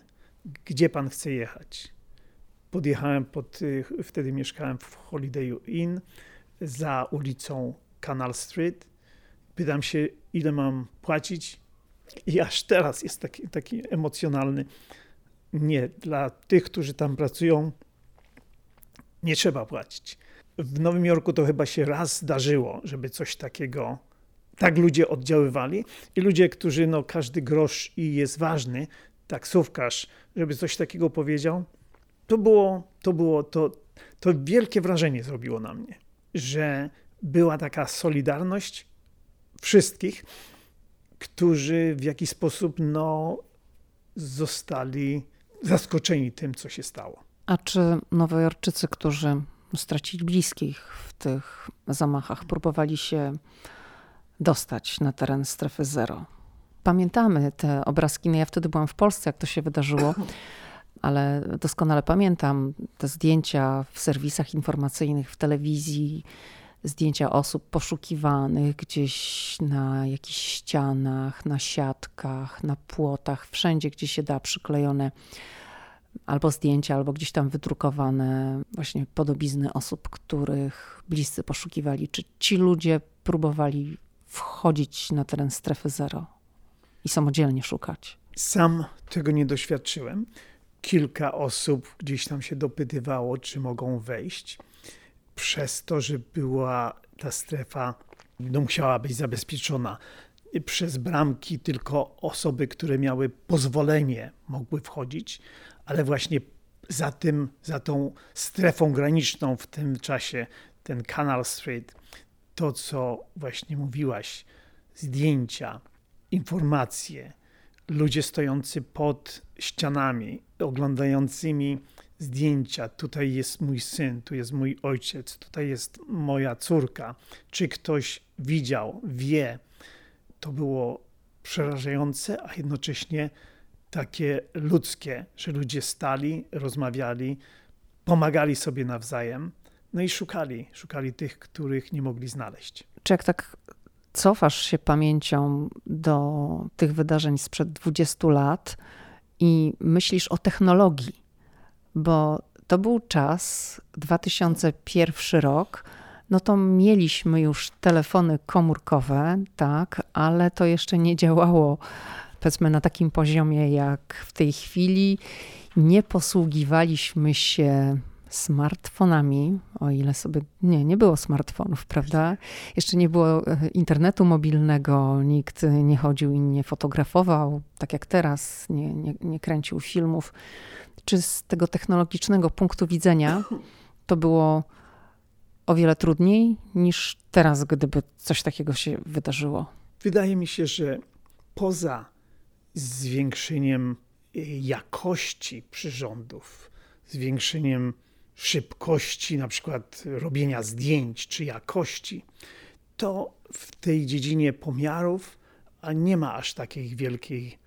gdzie pan chce jechać. Podjechałem pod, wtedy mieszkałem w Holiday Inn za ulicą Canal Street. Pytam się, ile mam płacić. I aż teraz jest taki, taki emocjonalny. Nie, dla tych, którzy tam pracują, nie trzeba płacić. W Nowym Jorku to chyba się raz zdarzyło, żeby coś takiego, tak ludzie oddziaływali i ludzie, którzy, no każdy grosz i jest ważny, taksówkarz, żeby coś takiego powiedział, to było, to było, to, to wielkie wrażenie zrobiło na mnie, że była taka solidarność wszystkich, którzy w jakiś sposób no, zostali zaskoczeni tym, co się stało.
A czy Nowojorczycy, którzy stracili bliskich w tych zamachach, próbowali się dostać na teren strefy zero? Pamiętamy te obrazki. No ja wtedy byłam w Polsce, jak to się wydarzyło, (coughs) ale doskonale pamiętam te zdjęcia w serwisach informacyjnych, w telewizji zdjęcia osób poszukiwanych gdzieś na jakichś ścianach, na siatkach, na płotach, wszędzie, gdzie się da, przyklejone albo zdjęcia, albo gdzieś tam wydrukowane właśnie podobizny osób, których bliscy poszukiwali. Czy ci ludzie próbowali wchodzić na teren strefy zero i samodzielnie szukać?
Sam tego nie doświadczyłem. Kilka osób gdzieś tam się dopytywało, czy mogą wejść przez to, że była ta strefa no, musiała być zabezpieczona. Przez bramki tylko osoby, które miały pozwolenie, mogły wchodzić, ale właśnie za tym, za tą strefą graniczną w tym czasie, ten Canal Street, to co właśnie mówiłaś, zdjęcia, informacje, ludzie stojący pod ścianami, oglądającymi zdjęcia. Tutaj jest mój syn, tu jest mój ojciec, tutaj jest moja córka. Czy ktoś widział, wie, to było przerażające, a jednocześnie takie ludzkie, że ludzie stali, rozmawiali, pomagali sobie nawzajem, no i szukali, szukali tych, których nie mogli znaleźć.
Czy jak tak cofasz się pamięcią do tych wydarzeń sprzed 20 lat i myślisz o technologii, bo to był czas, 2001 rok, no to mieliśmy już telefony komórkowe, tak, ale to jeszcze nie działało, powiedzmy, na takim poziomie jak w tej chwili. Nie posługiwaliśmy się smartfonami, o ile sobie. Nie, nie było smartfonów, prawda? Jeszcze nie było e, internetu mobilnego, nikt nie chodził i nie fotografował, tak jak teraz, nie, nie, nie kręcił filmów. Czy z tego technologicznego punktu widzenia to było o wiele trudniej niż teraz, gdyby coś takiego się wydarzyło?
Wydaje mi się, że poza zwiększeniem e, jakości przyrządów, zwiększeniem szybkości na przykład robienia zdjęć czy jakości, to w tej dziedzinie pomiarów nie ma aż takiej wielkiej,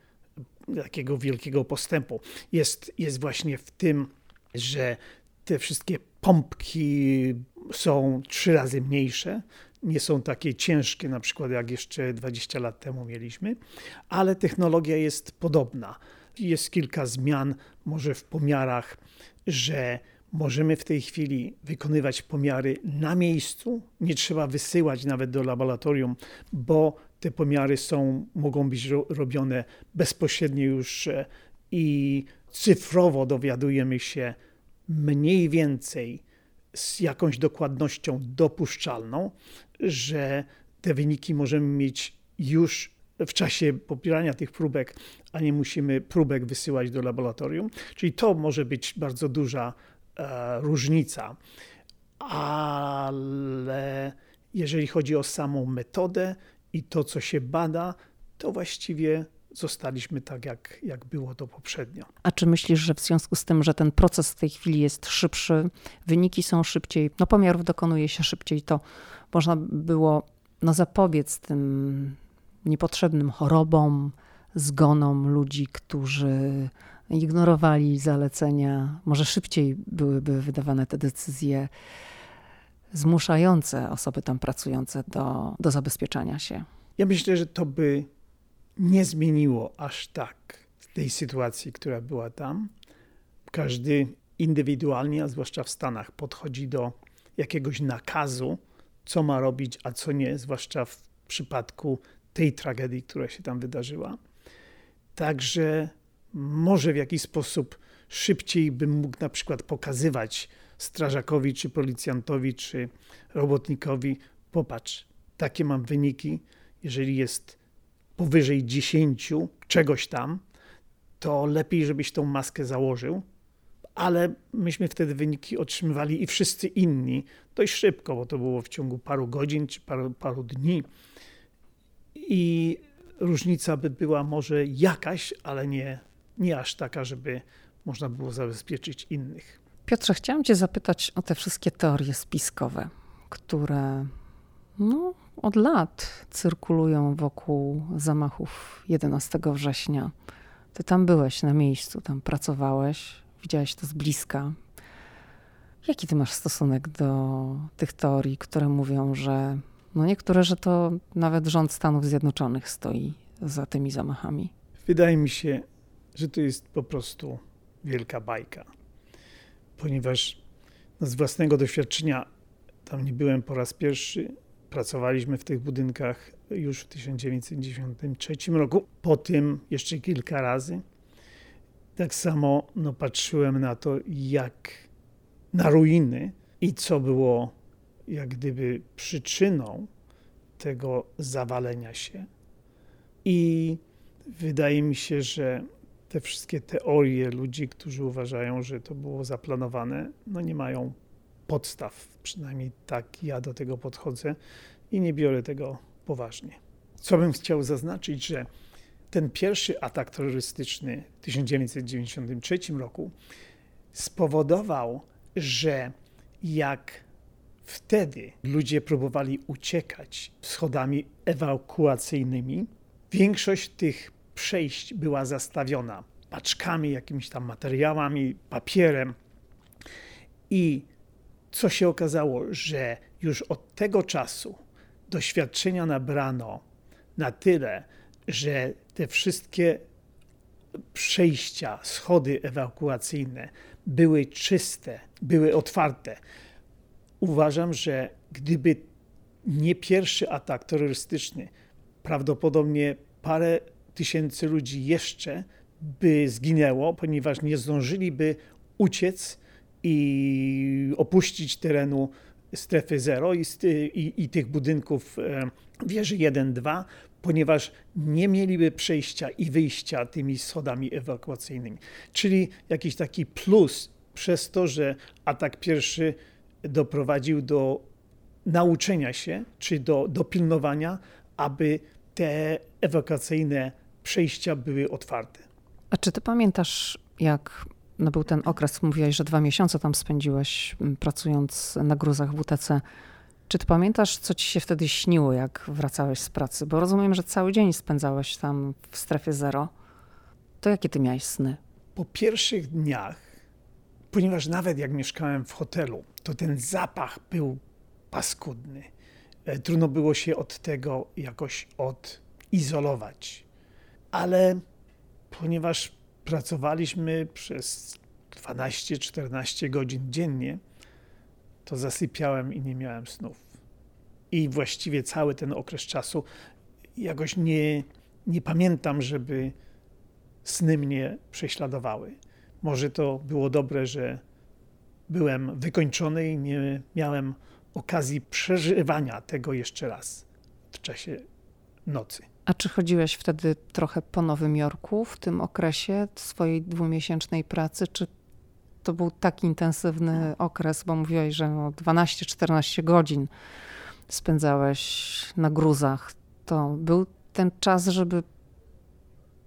takiego wielkiego postępu. Jest, jest właśnie w tym, że te wszystkie pompki są trzy razy mniejsze, nie są takie ciężkie, na przykład jak jeszcze 20 lat temu mieliśmy, ale technologia jest podobna. Jest kilka zmian, może w pomiarach, że możemy w tej chwili wykonywać pomiary na miejscu, nie trzeba wysyłać nawet do laboratorium, bo te pomiary są, mogą być robione bezpośrednio już e, i cyfrowo dowiadujemy się mniej więcej z jakąś dokładnością dopuszczalną, że te wyniki możemy mieć już w czasie popierania tych próbek, a nie musimy próbek wysyłać do laboratorium. Czyli to może być bardzo duża e, różnica. Ale jeżeli chodzi o samą metodę i to, co się bada, to właściwie zostaliśmy tak, jak, jak było to poprzednio.
A czy myślisz, że w związku z tym, że ten proces w tej chwili jest szybszy, wyniki są szybciej, no pomiarów dokonuje się szybciej, to można było no, zapobiec tym niepotrzebnym chorobom, zgonom ludzi, którzy ignorowali zalecenia, może szybciej byłyby wydawane te decyzje zmuszające osoby tam pracujące do, do zabezpieczania się.
Ja myślę, że to by nie zmieniło aż tak tej sytuacji, która była tam. Każdy indywidualnie, a zwłaszcza w Stanach, podchodzi do jakiegoś nakazu, co ma robić, a co nie, zwłaszcza w przypadku tej tragedii, która się tam wydarzyła. Także może w jakiś sposób szybciej bym mógł na przykład pokazywać strażakowi, czy policjantowi, czy robotnikowi: popatrz, takie mam wyniki. Jeżeli jest powyżej 10 czegoś tam, to lepiej, żebyś tą maskę założył. Ale myśmy wtedy wyniki otrzymywali i wszyscy inni dość szybko, bo to było w ciągu paru godzin czy paru, paru dni. I różnica by była może jakaś, ale nie, nie aż taka, żeby można było zabezpieczyć innych.
Piotrze, chciałam Cię zapytać o te wszystkie teorie spiskowe, które no, od lat cyrkulują wokół zamachów 11 września. Ty tam byłeś na miejscu, tam pracowałeś, widziałeś to z bliska. Jaki ty masz stosunek do tych teorii, które mówią, że no niektóre, że to nawet rząd Stanów Zjednoczonych stoi za tymi zamachami?
Wydaje mi się, że to jest po prostu wielka bajka, ponieważ no z własnego doświadczenia tam nie byłem po raz pierwszy, Pracowaliśmy w tych budynkach już w 1993 roku, po tym jeszcze kilka razy. Tak samo no, patrzyłem na to, jak na ruiny i co było jak gdyby przyczyną tego zawalenia się. I wydaje mi się, że te wszystkie teorie ludzi, którzy uważają, że to było zaplanowane, no nie mają podstaw. Przynajmniej tak ja do tego podchodzę i nie biorę tego poważnie. Co bym chciał zaznaczyć, że ten pierwszy atak terrorystyczny w 1993 roku spowodował, że jak wtedy ludzie próbowali uciekać schodami ewakuacyjnymi, większość tych przejść była zastawiona paczkami, jakimiś tam materiałami, papierem. I co się okazało, że już od tego czasu doświadczenia nabrano na tyle, że te wszystkie przejścia, schody ewakuacyjne były czyste, były otwarte. Uważam, że gdyby nie pierwszy atak terrorystyczny, prawdopodobnie parę tysięcy ludzi jeszcze by zginęło, ponieważ nie zdążyliby uciec i opuścić terenu strefy zero i, i, i tych budynków e, wieży 1-2, ponieważ nie mieliby przejścia i wyjścia tymi schodami ewakuacyjnymi. Czyli jakiś taki plus przez to, że atak pierwszy doprowadził do nauczenia się, czy do, do pilnowania, aby te ewakuacyjne przejścia były otwarte.
A czy ty pamiętasz, jak no był ten okres, mówiłeś, że dwa miesiące tam spędziłeś pracując na gruzach WTC. Czy ty pamiętasz, co ci się wtedy śniło, jak wracałeś z pracy? Bo rozumiem, że cały dzień spędzałeś tam w strefie zero. To jakie ty miałeś sny?
Po pierwszych dniach, ponieważ nawet jak mieszkałem w hotelu, to ten zapach był paskudny. E, trudno było się od tego jakoś odizolować. Ale ponieważ pracowaliśmy przez 12-14 godzin dziennie, to zasypiałem i nie miałem snów. I właściwie cały ten okres czasu jakoś nie, nie pamiętam, żeby sny mnie prześladowały. Może to było dobre, że byłem wykończony i nie miałem okazji przeżywania tego jeszcze raz w czasie nocy.
A czy chodziłeś wtedy trochę po Nowym Jorku w tym okresie swojej dwumiesięcznej pracy, czy to był tak intensywny okres, bo mówiłeś, że 12-14 no godzin spędzałeś na gruzach. To był ten czas, żeby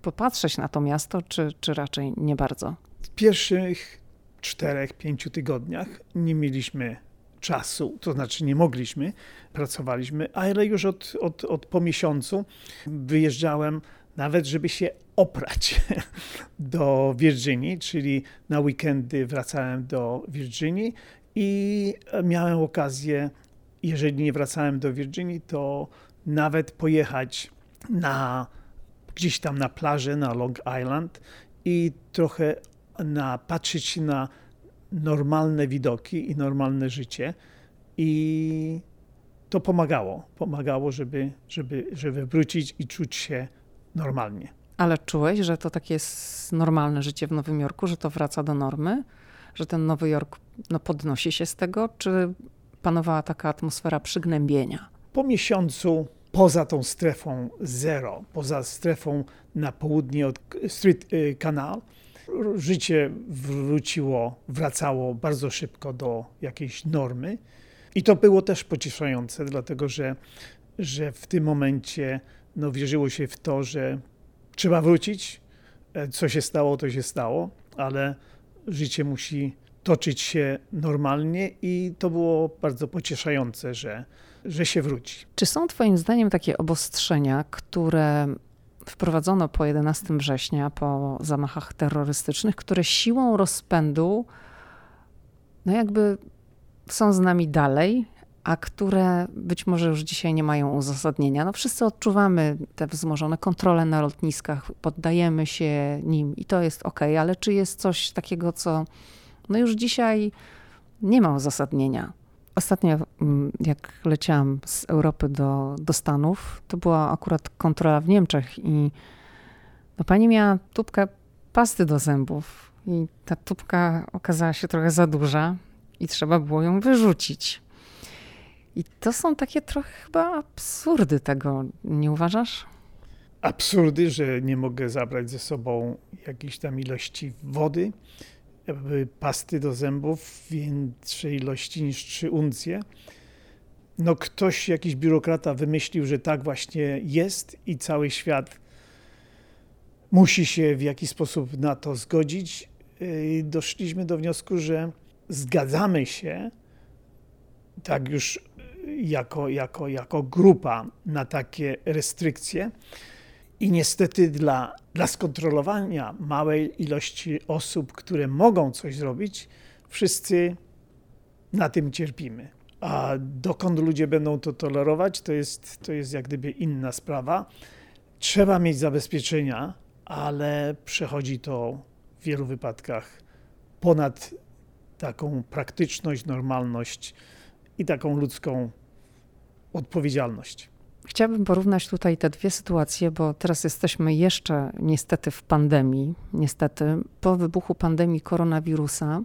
popatrzeć na to miasto, czy, czy raczej nie bardzo?
W pierwszych czterech, pięciu tygodniach nie mieliśmy czasu, to znaczy nie mogliśmy, pracowaliśmy, ale już od, od, od po miesiącu wyjeżdżałem nawet, żeby się oprać (laughs) do Virginii, czyli na weekendy wracałem do Virginii i miałem okazję, jeżeli nie wracałem do Virginii, to nawet pojechać na gdzieś tam na plażę, na Long Island i trochę na, patrzeć na normalne widoki i normalne życie. I to pomagało. Pomagało, żeby, żeby, żeby wrócić i czuć się normalnie.
Ale czułeś, że to takie jest normalne życie w Nowym Jorku, że to wraca do normy? Że ten Nowy Jork no, podnosi się z tego? Czy panowała taka atmosfera przygnębienia?
Po miesiącu poza tą strefą zero, poza strefą na południe od Street y, Canal, życie wróciło, wracało bardzo szybko do jakiejś normy. I to było też pocieszające, dlatego że, że w tym momencie no, wierzyło się w to, że trzeba wrócić. E, co się stało, to się stało, ale życie musi toczyć się normalnie i to było bardzo pocieszające, że, że się wróci.
Czy są Twoim zdaniem takie obostrzenia, które wprowadzono po 11 września, po zamachach terrorystycznych, które siłą rozpędu, no jakby są z nami dalej, a które być może już dzisiaj nie mają uzasadnienia. No wszyscy odczuwamy te wzmożone kontrole na lotniskach, poddajemy się nim i to jest ok, ale czy jest coś takiego, co no już dzisiaj nie ma uzasadnienia? Ostatnio, mm, jak leciałam z Europy do, do Stanów, to była akurat kontrola w Niemczech i no pani miała tubkę pasty do zębów i ta tubka okazała się trochę za duża i trzeba było ją wyrzucić. I to są takie trochę chyba absurdy tego, nie uważasz?
Absurdy, że nie mogę zabrać ze sobą jakiejś tam ilości wody, pasty do zębów w większej ilości niż 3 uncje. No ktoś, jakiś biurokrata wymyślił, że tak właśnie jest i cały świat musi się w jakiś sposób na to zgodzić. I doszliśmy do wniosku, że zgadzamy się, tak już jako, jako, jako grupa na takie restrykcje. I niestety dla, dla skontrolowania małej ilości osób, które mogą coś zrobić, wszyscy na tym cierpimy. A dokąd ludzie będą to tolerować, to jest, to jest jak gdyby inna sprawa. Trzeba mieć zabezpieczenia, ale przechodzi to w wielu wypadkach ponad taką praktyczność, normalność i taką ludzką odpowiedzialność.
Chciałabym porównać tutaj te dwie sytuacje, bo teraz jesteśmy jeszcze niestety w pandemii. Niestety, po wybuchu pandemii koronawirusa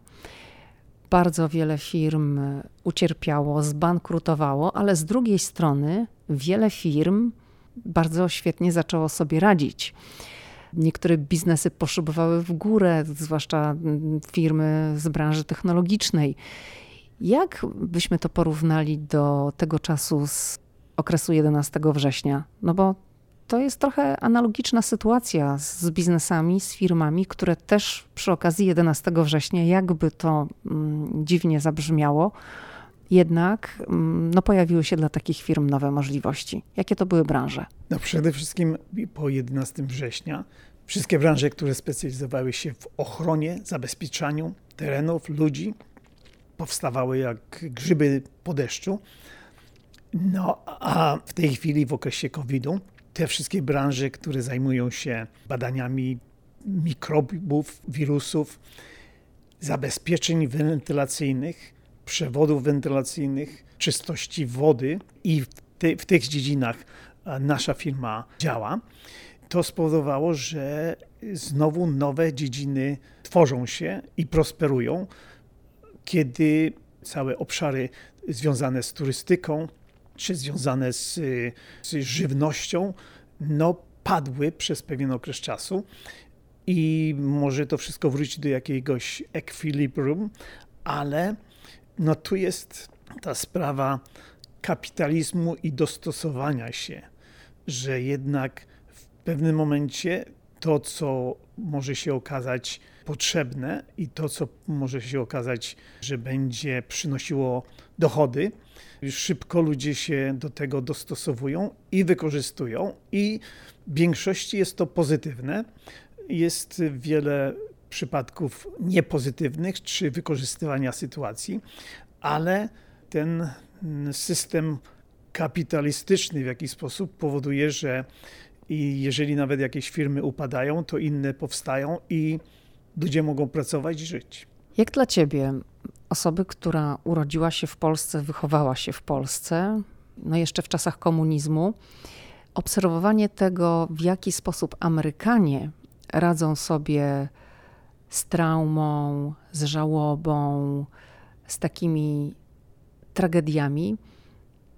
bardzo wiele firm ucierpiało, zbankrutowało, ale z drugiej strony wiele firm bardzo świetnie zaczęło sobie radzić. Niektóre biznesy poszybowały w górę, zwłaszcza firmy z branży technologicznej. Jak byśmy to porównali do tego czasu z okresu 11 września? No bo to jest trochę analogiczna sytuacja z biznesami, z firmami, które też przy okazji 11 września, jakby to mm, dziwnie zabrzmiało, jednak mm, no, pojawiły się dla takich firm nowe możliwości. Jakie to były branże?
No przede wszystkim po 11 września wszystkie branże, które specjalizowały się w ochronie, zabezpieczaniu terenów, ludzi, powstawały jak grzyby po deszczu. No a w tej chwili, w okresie COVID-u, te wszystkie branże, które zajmują się badaniami mikrobów, wirusów, zabezpieczeń wentylacyjnych, przewodów wentylacyjnych, czystości wody i w, te, w tych dziedzinach nasza firma działa, to spowodowało, że znowu nowe dziedziny tworzą się i prosperują, kiedy całe obszary związane z turystyką, czy związane z, z żywnością, no padły przez pewien okres czasu. I może to wszystko wrócić do jakiegoś ekwilibrum, ale no tu jest ta sprawa kapitalizmu i dostosowania się, że jednak w pewnym momencie to, co może się okazać potrzebne i to, co może się okazać, że będzie przynosiło dochody, szybko ludzie się do tego dostosowują i wykorzystują, i w większości jest to pozytywne. Jest wiele przypadków niepozytywnych czy wykorzystywania sytuacji, ale ten system kapitalistyczny w jakiś sposób powoduje, że jeżeli nawet jakieś firmy upadają, to inne powstają i ludzie mogą pracować i żyć.
Jak dla ciebie, osoby, która urodziła się w Polsce, wychowała się w Polsce, no jeszcze w czasach komunizmu, obserwowanie tego, w jaki sposób Amerykanie radzą sobie z traumą, z żałobą, z takimi tragediami,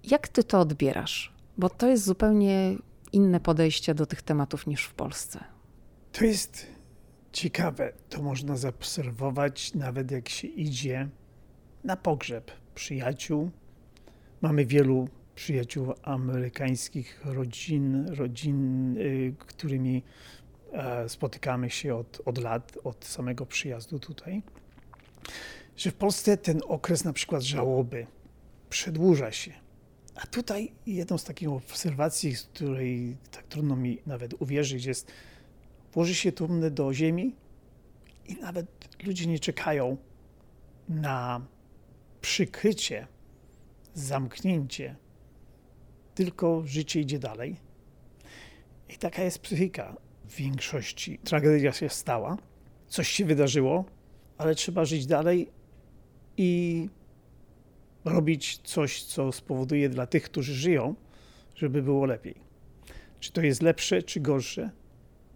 jak ty to odbierasz? Bo to jest zupełnie inne podejście do tych tematów niż w Polsce.
To jest ciekawe. To można zaobserwować nawet jak się idzie na pogrzeb przyjaciół. Mamy wielu przyjaciół amerykańskich, rodzin, rodzin, y, którymi e, spotykamy się od, od lat, od samego przyjazdu tutaj. Że w Polsce ten okres na przykład żałoby przedłuża się. A tutaj jedną z takich obserwacji, z której tak trudno mi nawet uwierzyć, jest włoży się trumnę do ziemi i nawet ludzie nie czekają na przykrycie, zamknięcie, tylko życie idzie dalej. I taka jest psychika w większości. Tragedia się stała, coś się wydarzyło, ale trzeba żyć dalej i robić coś, co spowoduje dla tych, którzy żyją, żeby było lepiej. Czy to jest lepsze, czy gorsze?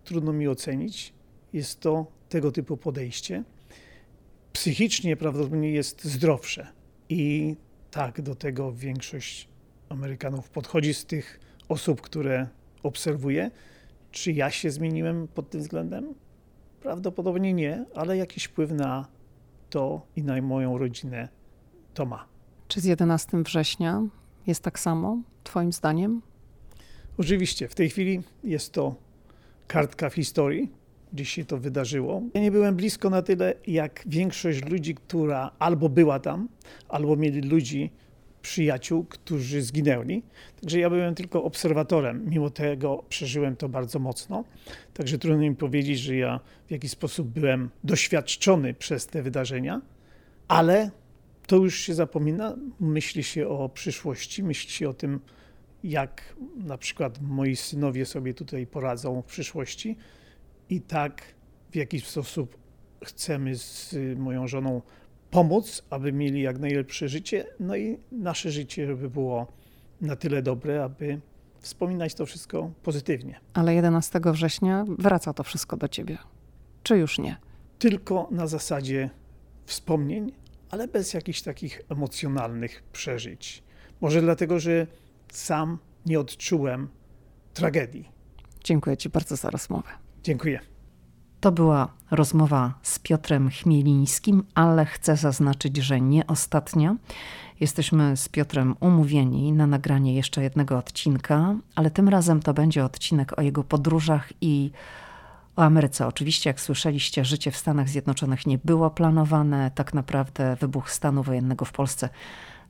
Trudno mi ocenić. Jest to tego typu podejście. Psychicznie prawdopodobnie jest zdrowsze i tak do tego większość Amerykanów podchodzi z tych osób, które obserwuję. Czy ja się zmieniłem pod tym względem? Prawdopodobnie nie, ale jakiś wpływ na to i na moją rodzinę to ma.
Czy z 11 września jest tak samo, Twoim zdaniem?
Oczywiście, w tej chwili jest to kartka w historii, gdzie się to wydarzyło. Ja nie byłem blisko na tyle, jak większość ludzi, która albo była tam, albo mieli ludzi, przyjaciół, którzy zginęli. Także ja byłem tylko obserwatorem. Mimo tego przeżyłem to bardzo mocno. Także trudno mi powiedzieć, że ja w jakiś sposób byłem doświadczony przez te wydarzenia, ale to już się zapomina. Myśli się o przyszłości, myśli się o tym, jak na przykład moi synowie sobie tutaj poradzą w przyszłości. I tak w jakiś sposób chcemy z moją żoną pomóc, aby mieli jak najlepsze życie, no i nasze życie, żeby było na tyle dobre, aby wspominać to wszystko pozytywnie.
Ale 11 września wraca to wszystko do ciebie. Czy już nie?
Tylko na zasadzie wspomnień, ale bez jakichś takich emocjonalnych przeżyć. Może dlatego, że sam nie odczułem tragedii.
Dziękuję Ci bardzo za rozmowę.
Dziękuję.
To była rozmowa z Piotrem Chmielińskim, ale chcę zaznaczyć, że nie ostatnia. Jesteśmy z Piotrem umówieni na nagranie jeszcze jednego odcinka, ale tym razem to będzie odcinek o jego podróżach i o Ameryce. Oczywiście, jak słyszeliście, życie w Stanach Zjednoczonych nie było planowane. Tak naprawdę wybuch stanu wojennego w Polsce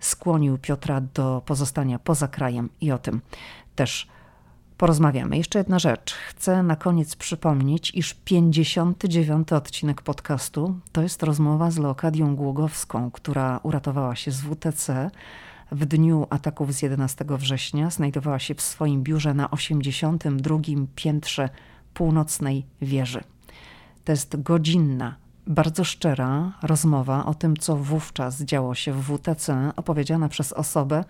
skłonił Piotra do pozostania poza krajem i o tym też porozmawiamy. Jeszcze jedna rzecz. Chcę na koniec przypomnieć, iż 59. odcinek podcastu to jest rozmowa z Leokadią Głogowską, która uratowała się z WTC. W dniu ataków z 11 września znajdowała się w swoim biurze na 82. piętrze północnej wieży. To jest godzinna, bardzo szczera rozmowa o tym, co wówczas działo się w WTC, opowiedziana przez osobę,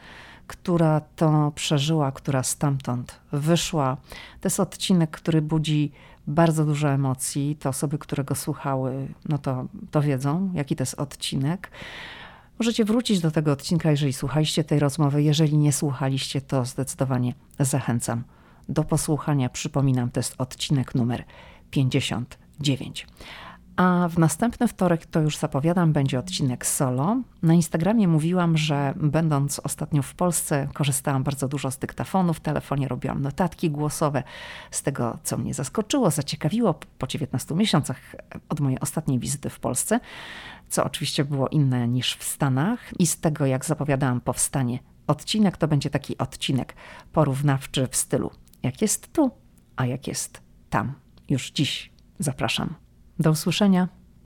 która to przeżyła, która stamtąd wyszła. To jest odcinek, który budzi bardzo dużo emocji. Te osoby, które go słuchały, no to, to wiedzą, jaki to jest odcinek. Możecie wrócić do tego odcinka, jeżeli słuchaliście tej rozmowy. Jeżeli nie słuchaliście, to zdecydowanie zachęcam do posłuchania. Przypominam, to jest odcinek numer 59. A w następny wtorek, to już zapowiadam, będzie odcinek solo. Na Instagramie mówiłam, że będąc ostatnio w Polsce, korzystałam bardzo dużo z dyktafonu w telefonie, robiłam notatki głosowe z tego, co mnie zaskoczyło, zaciekawiło po 19 miesiącach od mojej ostatniej wizyty w Polsce, co oczywiście było inne niż w Stanach. I z tego, jak zapowiadałam powstanie odcinek, to będzie taki odcinek porównawczy w stylu jak jest tu, a jak jest tam. Już dziś zapraszam. Do usłyszenia.